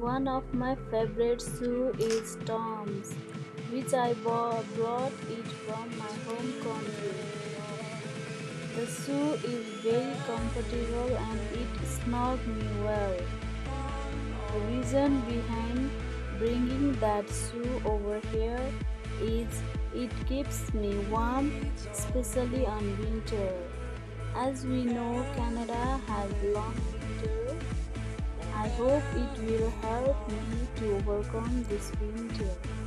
One of my favorite shoe is Tom's, which I bought, brought it from my home country. The shoe is very comfortable and it snug me well. The reason behind bringing that shoe over here is it keeps me warm, especially on winter. As we know, Canada has long hope it will help me to overcome this winter.